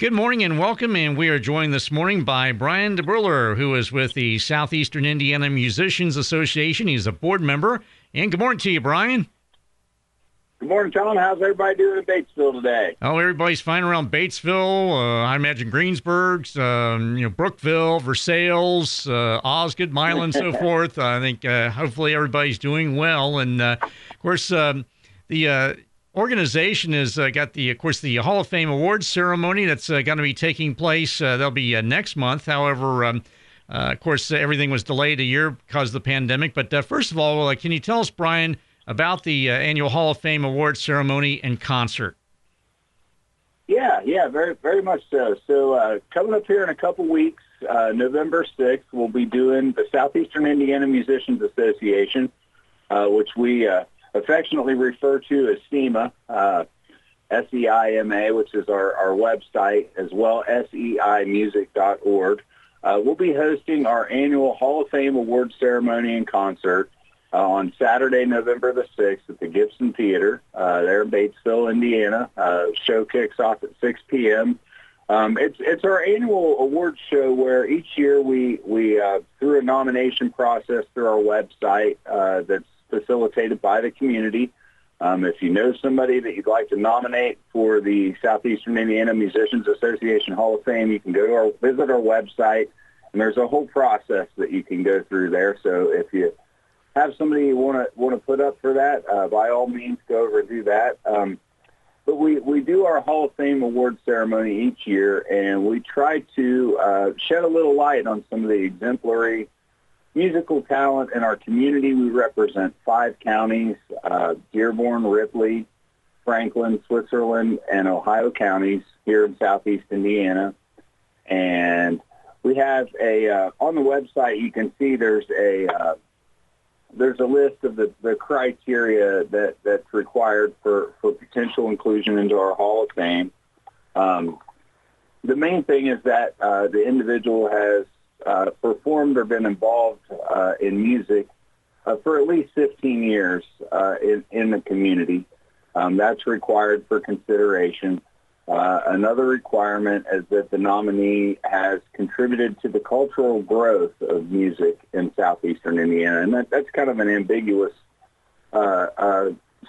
Good morning and welcome. And we are joined this morning by Brian DeBruller, who is with the Southeastern Indiana Musicians Association. He's a board member. And good morning to you, Brian. Good morning, Tom. How's everybody doing in Batesville today? Oh, everybody's fine around Batesville. Uh, I imagine Greensburg, um, you know, Brookville, Versailles, uh, Osgood, Milan, so forth. I think uh, hopefully everybody's doing well. And uh, of course, um, the uh, organization has uh, got the, of course, the Hall of Fame awards ceremony that's uh, going to be taking place. Uh, that'll be uh, next month. However, um, uh, of course, everything was delayed a year because of the pandemic. But uh, first of all, can you tell us, Brian, about the annual Hall of Fame awards ceremony and concert? Yeah, yeah, very, very much so. So coming up here in a couple weeks, November 6th, we'll be doing the Southeastern Indiana Musicians Association, which we affectionately refer to as SEIMA, uh, S-E-I-M-A, which is our, our website, as well, seimusic.org. Uh, we'll be hosting our annual Hall of Fame award ceremony and concert uh, on Saturday, November the 6th at the Gibson Theater uh, there in Batesville, Indiana. Uh, show kicks off at 6 p.m. Um, it's it's our annual award show where each year we we uh, through a nomination process through our website uh, that's facilitated by the community. Um, if you know somebody that you'd like to nominate for the Southeastern Indiana Musicians Association Hall of Fame, you can go to our visit our website, and there's a whole process that you can go through there. So if you have somebody you want to want to put up for that, uh, by all means, go over and do that. Um, but we, we do our Hall of Fame award ceremony each year, and we try to uh, shed a little light on some of the exemplary musical talent in our community. We represent five counties, uh, Dearborn, Ripley, Franklin, Switzerland, and Ohio counties here in southeast Indiana. And we have a, uh, on the website, you can see there's a, uh, there's a list of the, the criteria that, that's required for, for potential inclusion into our Hall of Fame. Um, the main thing is that uh, the individual has uh, performed or been involved uh, in music uh, for at least 15 years uh, in, in the community. Um, that's required for consideration. Uh, another requirement is that the nominee has contributed to the cultural growth of music in southeastern Indiana, and that, that's kind of an ambiguous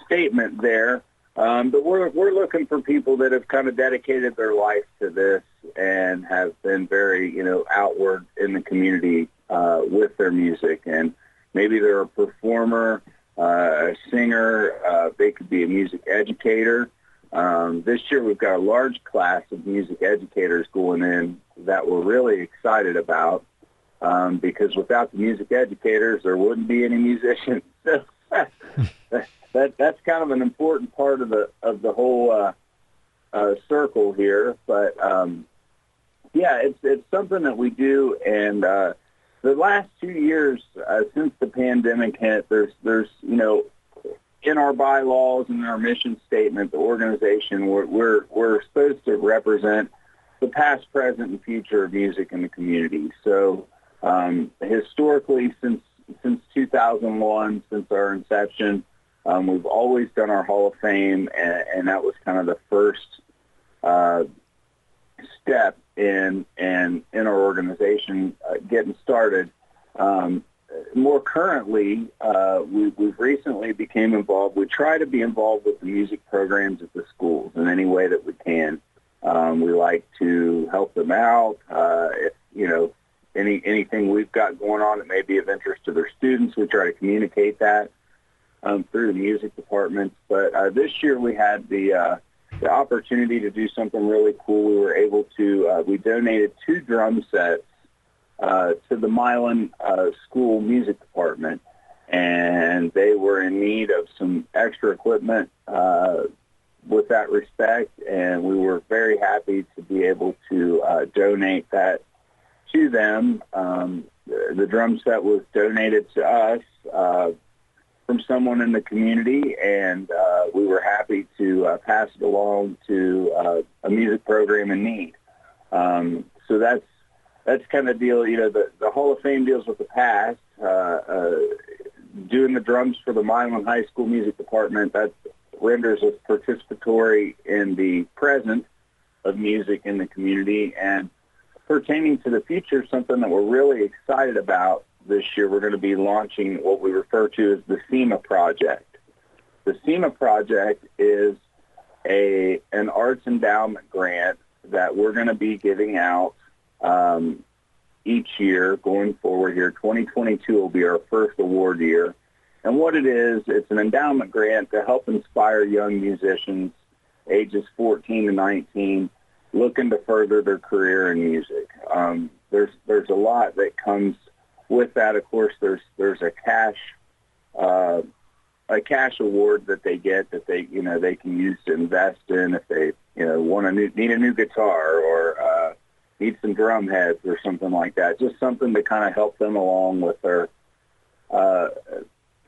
statement there. Um, but we're we're looking for people that have kind of dedicated their life to this and have been very you know outward in the community uh, with their music, and maybe they're a performer, uh, a singer. Uh, they could be a music educator. Um, this year we've got a large class of music educators going in that we're really excited about um, because without the music educators, there wouldn't be any musicians. that that's kind of an important part of the of the whole uh, uh, circle here. But um, yeah, it's it's something that we do, and uh, the last two years uh, since the pandemic hit, there's there's you know in our bylaws and in our mission statement, the organization we're we're, we're supposed to represent the past, present, and future of music in the community. So um, historically, since since 2001, since our inception, um, we've always done our Hall of Fame, and, and that was kind of the first uh, step in in in our organization uh, getting started. Um, more currently, uh, we, we've recently became involved. We try to be involved with the music programs at the schools in any way that we can. Um, we like to help them out. Uh, if you know any anything we've got going on that may be of interest to their students, we try to communicate that um, through the music departments. But uh, this year we had the uh, the opportunity to do something really cool. We were able to uh, we donated two drum sets uh, to the Milan uh, School Music Department, and they were in need of some extra equipment uh, with that respect, and we were very happy to be able to uh, donate that to them. Um, the, drum set was donated to us uh, from someone in the community, and uh, we were happy to uh, pass it along to uh, a music program in need. Um, so that's that's kind of deal. You know, the, the Hall of Fame deals with the past. Uh, uh, doing the drums for the Milan High School Music Department that renders us participatory in the present. of music in the community. And pertaining to the future, something that we're really excited about this year, we're going to be launching what we refer to as the SEIMA Project. The SEIMA Project is a an arts endowment grant that we're going to be giving out um, each year going forward here. 2022 will be our first award year. And what it is, it's an endowment grant to help inspire young musicians ages 14 to 19 looking to further their career in music. Um, there's there's a lot that comes with that. Of course, there's there's a cash uh, a cash award that they get that they you know they can use to invest in if they you know want to new, need a new guitar or uh, need some drum heads or something like that. Just something to kind of help them along with their uh,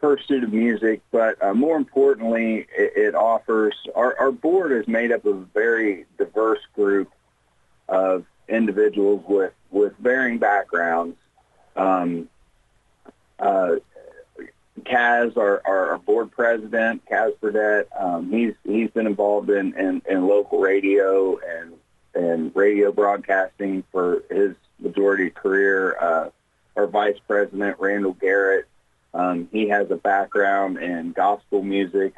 pursuit of music. But uh, more importantly, it, it offers our, our board is made up of a very diverse group of individuals with with varying backgrounds. Um, uh, Kaz, our, our, board president, Kaz Burdett, um, he's he's been involved in, in, in local radio and and radio broadcasting for his majority career. Uh, our vice president, Randall Garrett, um, he has a background in gospel music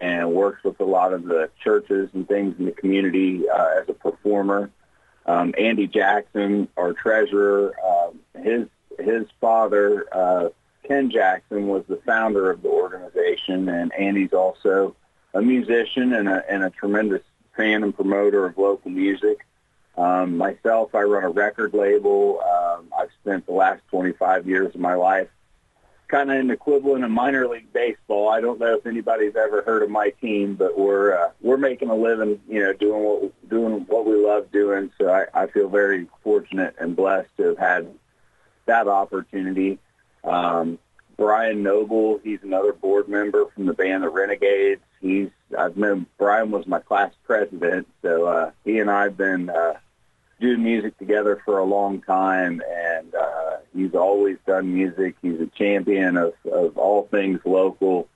and works with a lot of the churches and things in the community uh, as a performer. Um, Andy Jackson, our treasurer, uh, his his father, uh, Ken Jackson, was the founder of the organization, and Andy's also a musician and a, and a tremendous fan and promoter of local music. Um, myself, I run a record label. Um, I've spent the last 25 years of my life kind of an equivalent of minor league baseball. I don't know if anybody's ever heard of my team, but we're uh, we're making a living, you know, doing what doing what we love doing. So I, I feel very fortunate and blessed to have had that opportunity. Um, Brian Noble, he's another board member from the band The Renegades. He's I've known Brian was my class president, so uh, he and I've been uh, doing music together for a long time, and he's always done music. He's a champion of, of all things local,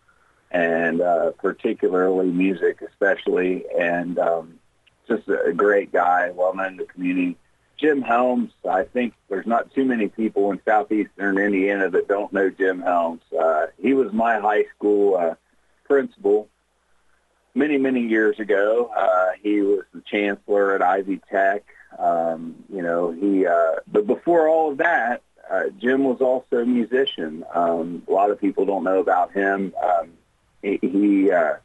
and uh, particularly music, especially, and um, just a great guy, well known in the community. Jim Helms, I think there's not too many people in southeastern Indiana that don't know Jim Helms. Uh, he was my high school uh, principal many, many years ago. Uh, he was the chancellor at Ivy Tech. Um, you know, he, uh, but before all of that, uh, Jim was also a musician. Um, a lot of people don't know about him. Um, he, he uh,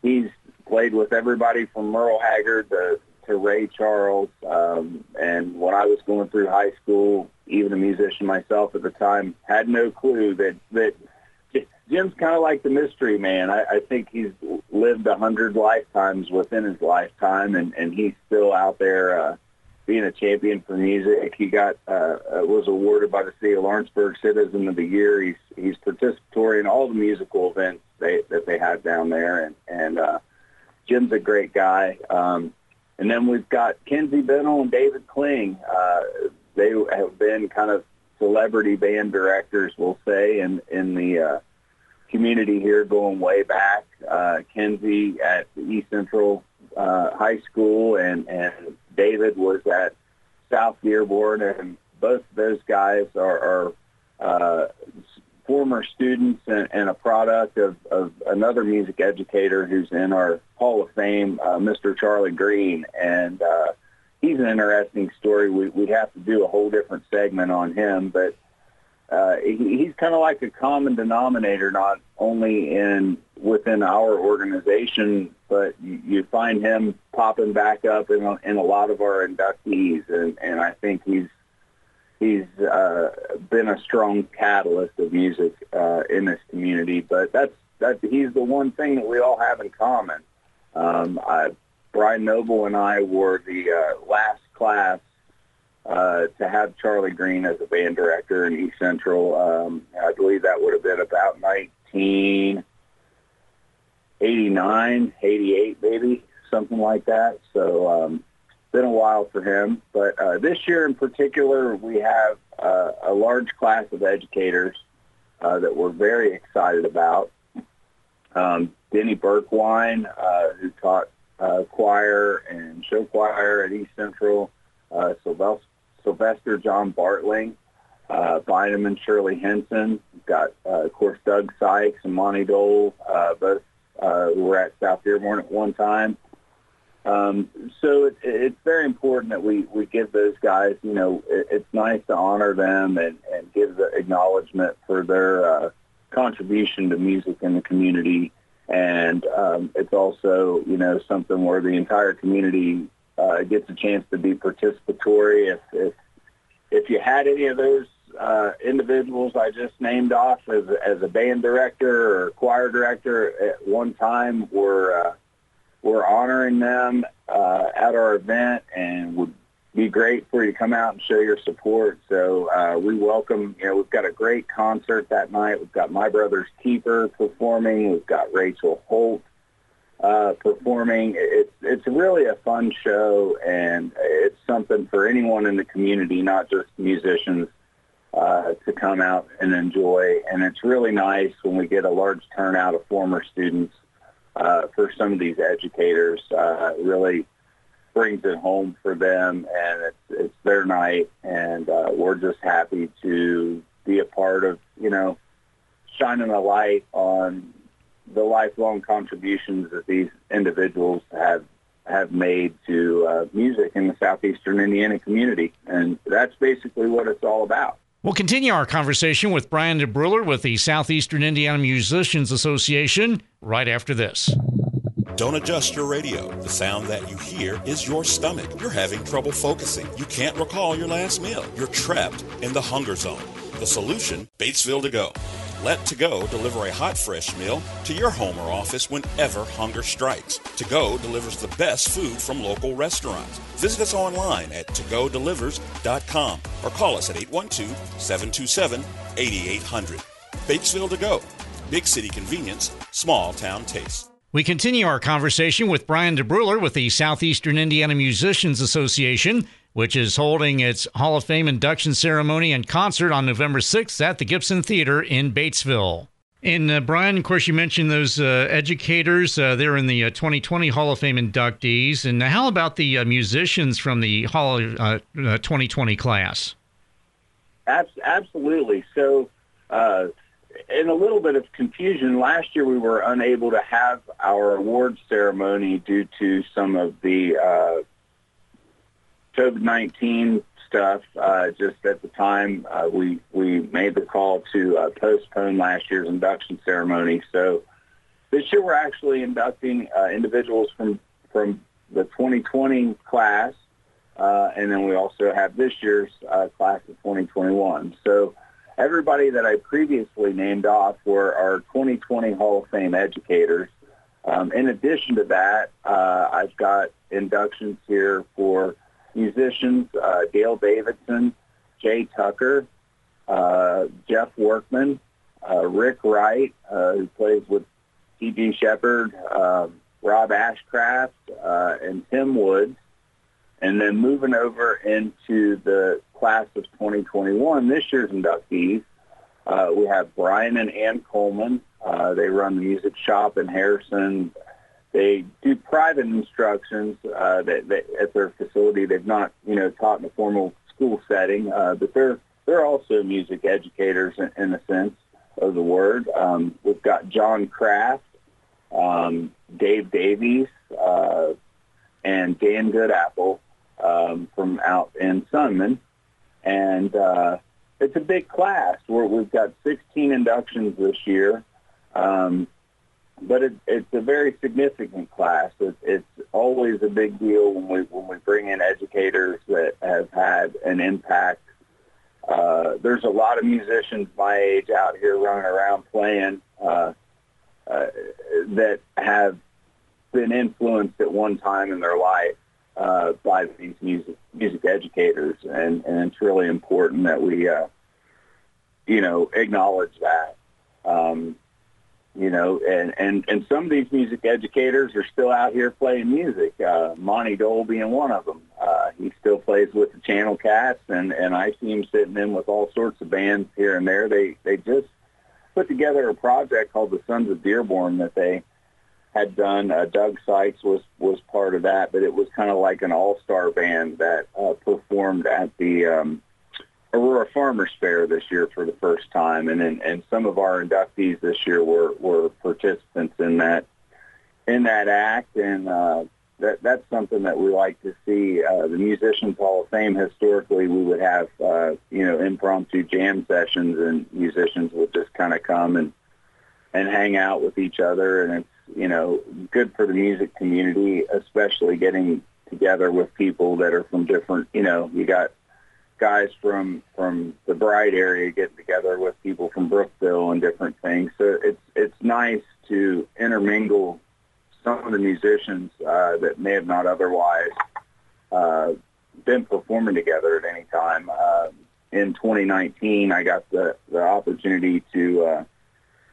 he's played with everybody from Merle Haggard to, to Ray Charles. Um, and when I was going through high school, even a musician myself at the time, had no clue that that Jim's kind of like the mystery man. I, I think he's lived a hundred lifetimes within his lifetime, and and he's still out there. Uh, being a champion for music. He got uh, uh, was awarded by the city of Lawrenceburg Citizen of the Year. He's he's participatory in all the musical events they, that they have down there, and and uh, Jim's a great guy. Um, and then we've got Kenzie Bennell and David Kling. Uh, they have been kind of celebrity band directors, we'll say, in in the uh, community here going way back. Uh, Kenzie at East Central uh, High School and and David was at South Dearborn, and both those guys are, are uh, former students and, and a product of, of, another music educator who's in our Hall of Fame, uh, Mr. Charlie Green, and uh, he's an interesting story. We, we'd have to do a whole different segment on him, but uh, he, he's kind of like a common denominator, not only in within our organization, but you, you find him popping back up in a, in a lot of our inductees, and, and I think he's he's uh, been a strong catalyst of music uh, in this community. But that's that he's the one thing that we all have in common. Um, I, Brian Noble and I were the uh, last class uh, to have Charlie Green as a band director in East Central. Um, I believe that would have been about 1989, 88, maybe something like that. So um, been a while for him. But uh, this year in particular, we have uh, a large class of educators uh, that we're very excited about. Um, Denny Burkwine, uh, who taught uh, Choir and Show Choir at East Central, uh, Sylvester, Sylvester John Bartling, uh, Bynum and Shirley Henson. We've got, uh, of course, Doug Sykes and Monty Dole, uh, both uh, were at South Dearborn at one time. Um, so it, it's very important that we, we give those guys, you know, it, it's nice to honor them and, and give the acknowledgement for their uh, contribution to music in the community. And um, it's also, you know, something where the entire community uh, gets a chance to be participatory. If, if, if you had any of those uh, individuals I just named off as, as a band director or choir director at one time were uh, we're honoring them uh, at our event and would be great for you to come out and show your support. So uh, we welcome, you know, we've got a great concert that night. We've got My Brother's Keeper performing. We've got Rachel Holt uh, performing. It's, it's really a fun show and it's something for anyone in the community, not just musicians, uh, to come out and enjoy. And it's really nice when we get a large turnout of former students uh, for some of these educators uh, really brings it home for them, and it's it's their night, and uh, we're just happy to be a part of you know shining a light on the lifelong contributions that these individuals have have made to uh, music in the southeastern Indiana community, and that's basically what it's all about. We'll continue our conversation with Brian DeBruler with the Southeastern Indiana Musicians Association right after this. Don't adjust your radio. The sound that you hear is your stomach. You're having trouble focusing. You can't recall your last meal. You're trapped in the hunger zone. The solution Batesville to go. Let To Go deliver a hot, fresh meal to your home or office whenever hunger strikes. To Go delivers the best food from local restaurants. Visit us online at togodelivers.com or call us at 812 727 8800. Batesville To Go. Big city convenience, small town taste. We continue our conversation with Brian DeBruler with the Southeastern Indiana Musicians Association which is holding its Hall of Fame induction ceremony and concert on November 6th at the Gibson Theater in Batesville. And uh, Brian, of course, you mentioned those uh, educators. Uh, they're in the 2020 uh, Hall of Fame inductees. And how about the uh, musicians from the Hall of 2020 uh, class? Absolutely. So, in a little bit of confusion, last year we were unable to have our award ceremony due to some of the COVID-19 stuff, uh, just at the time, uh, we, we made the call to uh, postpone last year's induction ceremony. So this year we're actually inducting uh, individuals from, from the 2020 class, uh, and then we also have this year's uh, class of 2021. So everybody that I previously named off were our 2020 Hall of Fame educators. Um, in addition to that, I've got inductions here for musicians, uh, Dale Davidson, Jay Tucker, uh, Jeff Workman, uh, Rick Wright, uh, who plays with T.G. Sheppard, uh, Rob Ashcraft, uh, and Tim Woods. And then moving over into the class of 2021, this year's inductees, uh, we have Brian and Ann Coleman. They run the music shop in Harrison. They do private instructions uh, that, that at their facility. They've not, you know, taught in a formal school setting, uh, but they're they're also music educators in, in the sense of the word. Um, we've got John Kraft, um, Dave Davies, uh, and Dan Goodapple um, from out in Sunman, and uh, it's a big class. Where we've got 16 inductions this year. Um, but it, it's a very significant class. It, it's always a big deal when we when we bring in educators that have had an impact. Uh, there's a lot of musicians my age out here running around playing uh, uh, that have been influenced at one time in their life uh, by these music music educators, and and it's really important that we uh, you know acknowledge that. Um, you know, and, and, and some of these music educators are still out here playing music. Uh, Monty Dole being one of them. Uh, he still plays with the Channel Cats, and, and I see him sitting in with all sorts of bands here and there. They they just put together a project called the Sons of Dearborn that they had done. Uh, Doug Sykes was was part of that, but it was kind of like an all star band that uh, performed at the um, Aurora Farmers Fair this year for the first time, and then and some of our inductees this year were were participants in that in that act, and uh, that that's something that we like to see. Uh, the Musicians Hall of Fame historically, we would have uh, you know impromptu jam sessions, and musicians would just kind of come and and hang out with each other, and it's you know, good for the music community, especially getting together with people that are from different, you know, you got guys from from the Bride area getting together with people from Brookville and different things. So it's it's nice to intermingle some of the musicians uh, that may have not otherwise uh, been performing together at any time. Uh, in 2019, I got the the opportunity to uh,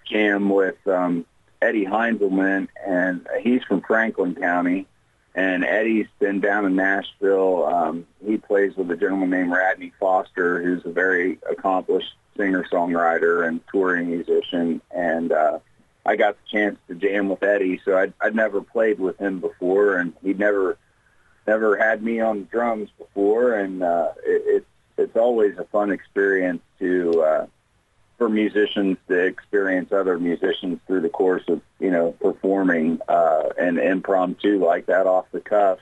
jam with um, Eddie Heinzelman, and he's from Franklin County. And Eddie's been down in Nashville. Um, he plays with a gentleman named Radney Foster, who's a very accomplished singer-songwriter and touring musician. And uh, I got the chance to jam with Eddie, so I'd, I'd never played with him before, and he'd never never had me on drums before. And uh, it, it's it's always a fun experience to uh, for musicians to experience other musicians through the course of you know performing uh, an impromptu like that off the cuff.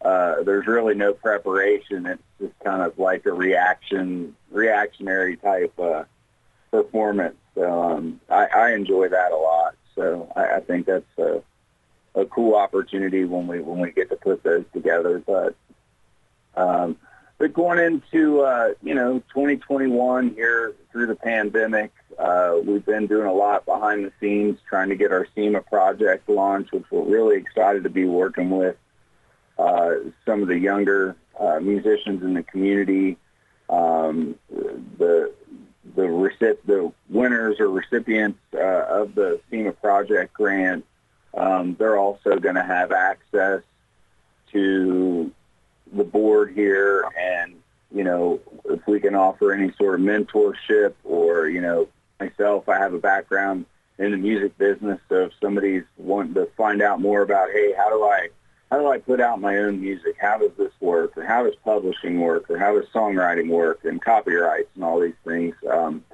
Uh, there's really no preparation. It's just kind of like a reaction, reactionary type uh, performance. Um, I, I enjoy that a lot. So I, I think that's a, a cool opportunity when we when we get to put those together. But um, but going into uh, you know 2021 here through the pandemic, uh, we've been doing a lot behind the scenes trying to get our SEIMA project launched, which we're really excited to be working with uh, some of the younger uh, musicians in the community. Um, the the recip- the winners or recipients uh, of the SEIMA project grant, um, they're also going to have access to the board here and, you know, if we can offer any sort of mentorship or, you know, myself, I have a background in the music business. So if somebody's wanting to find out more about, hey, how do I, how do I put out my own music? How does this work? Or how does publishing work? Or how does songwriting work and copyrights and all these things? Um,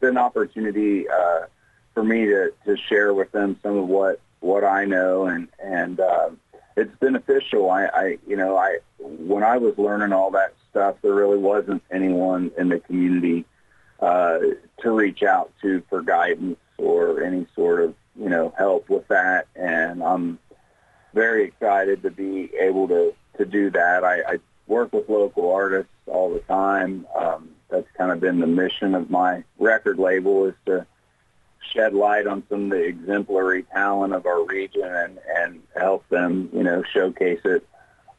it's an opportunity uh, for me to, to share with them some of what, what I know and, and, uh, it's beneficial. I, I, you know, I when I was learning all that stuff, there really wasn't anyone in the community uh, to reach out to for guidance or any sort of, you know, help with that. And I'm very excited to be able to to do that. I, I work with local artists all the time. Um, that's kind of been the mission of my record label is to shed light on some of the exemplary talent of our region and, and help them, you know, showcase it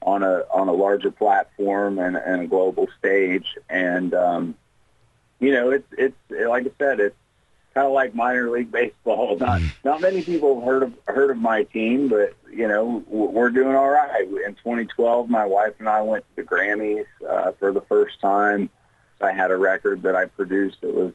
on a on a larger platform and, and a global stage. And um, you know, it's it's like I said, it's kind of like minor league baseball. Not not many people have heard of heard of my team, but you know, we're doing all right. In 2012, my wife and I went to the Grammys uh, for the first time. I had a record that I produced that was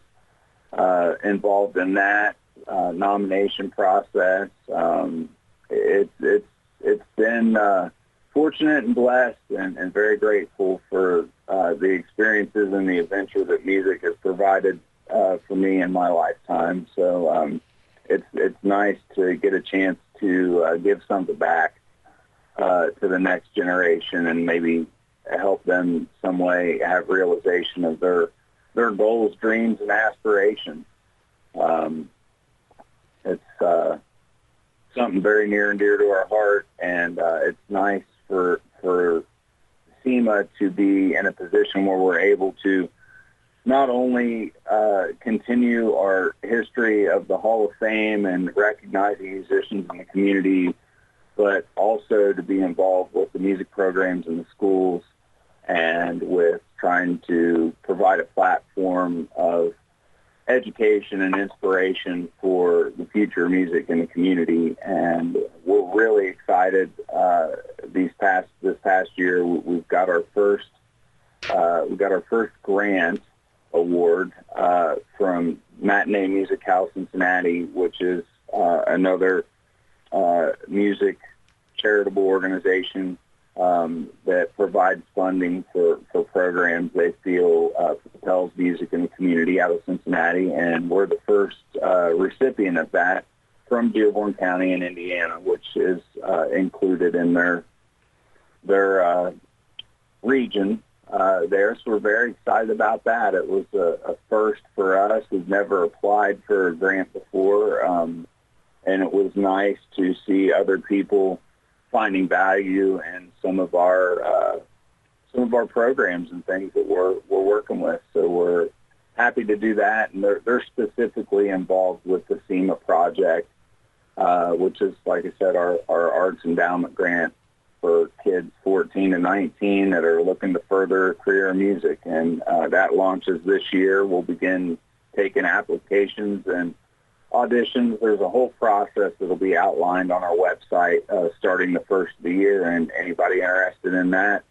uh, involved in that uh, nomination process. Um, it's it's it's been uh, fortunate and blessed, and, and very grateful for uh, the experiences and the adventure that music has provided uh, for me in my lifetime. So um, it's it's nice to get a chance to uh, give something back uh, to the next generation and maybe help them some way have realization of their their goals, dreams, and aspirations. Um, it's uh, something very near and dear to our heart, and uh, it's nice for for SEIMA to be in a position where we're able to not only uh, continue our history of the Hall of Fame and recognizing musicians in the community, but also to be involved with the music programs in the schools and with trying to provide a platform of education and inspiration for the future of music in the community. And we're really excited. Uh, these past this past year, we've got our first uh, we got our first grant award uh, from Matinee Musicale Cincinnati, which is uh, another uh, music charitable organization um, that provides funding for, for programs they feel uh, propels music in the community out of Cincinnati, and we're the first uh, recipient of that from Dearborn County in Indiana, which is uh, included in their their uh, region uh, there. So we're very excited about that. It was a, a first for us. We've never applied for a grant before, um, and it was nice to see other people finding value in some of our uh, some of our programs and things that we're we're working with. So we're happy to do that, and they're they're specifically involved with the SEIMA project, uh, which is like I said, our our arts endowment grant for kids 14 to 19 that are looking to further career in music, and uh, that launches this year. We'll begin taking applications and auditions. There's a whole process that'll be outlined on our website uh, starting the first of the year, and anybody interested in that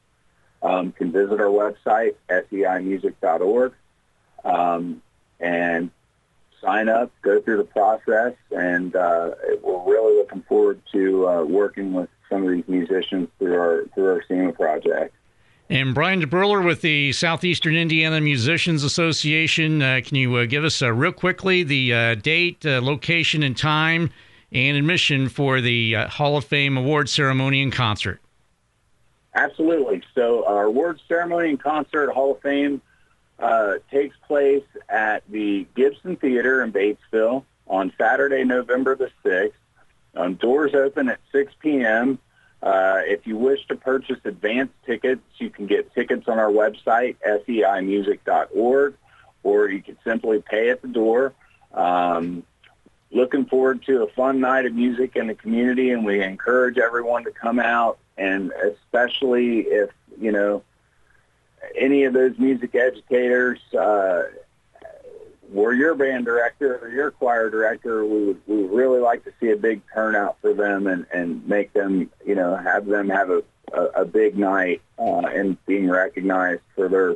um, can visit our website, seimusic.org, um, and sign up, go through the process, and uh, we're really looking forward to uh, working with some of these musicians through our through our SEIMA project. And Brian DeBruller with the Southeastern Indiana Musicians Association. Uh, can you uh, give us uh, real quickly the uh, date, uh, location, and time, and admission for the uh, Hall of Fame award ceremony and concert? Absolutely. So our award ceremony and concert Hall of Fame takes place at the Gibson Theater in Batesville on Saturday, November the 6th. Um, doors open at 6 p.m. Uh, if you wish to purchase advance tickets, you can get tickets on our website, seimusic.org, or you can simply pay at the door. Um, looking forward to a fun night of music in the community, and we encourage everyone to come out, and especially if, you know, any of those music educators uh, were your band director or your choir director, we would we would really like to see a big turnout for them and and make them you know have them have a a, a big night uh, and being recognized for their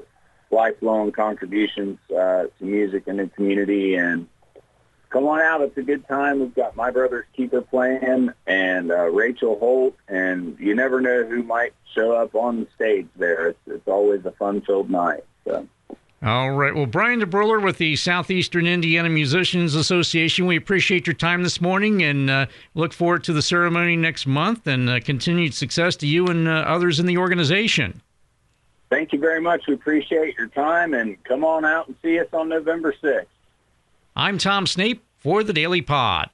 lifelong contributions uh, to music and the community. And come on out it's a good time. We've got my brother's keeper playing and uh, rachel holt and you never know who might show up on the stage there. It's it's always a fun filled night so all right. Well, Brian DeBruller with the Southeastern Indiana Musicians Association, we appreciate your time this morning and uh, look forward to the ceremony next month and uh, continued success to you and uh, others in the organization. Thank you very much. We appreciate your time and come on out and see us on November 6th. I'm Tom Snape for the Daily Pod.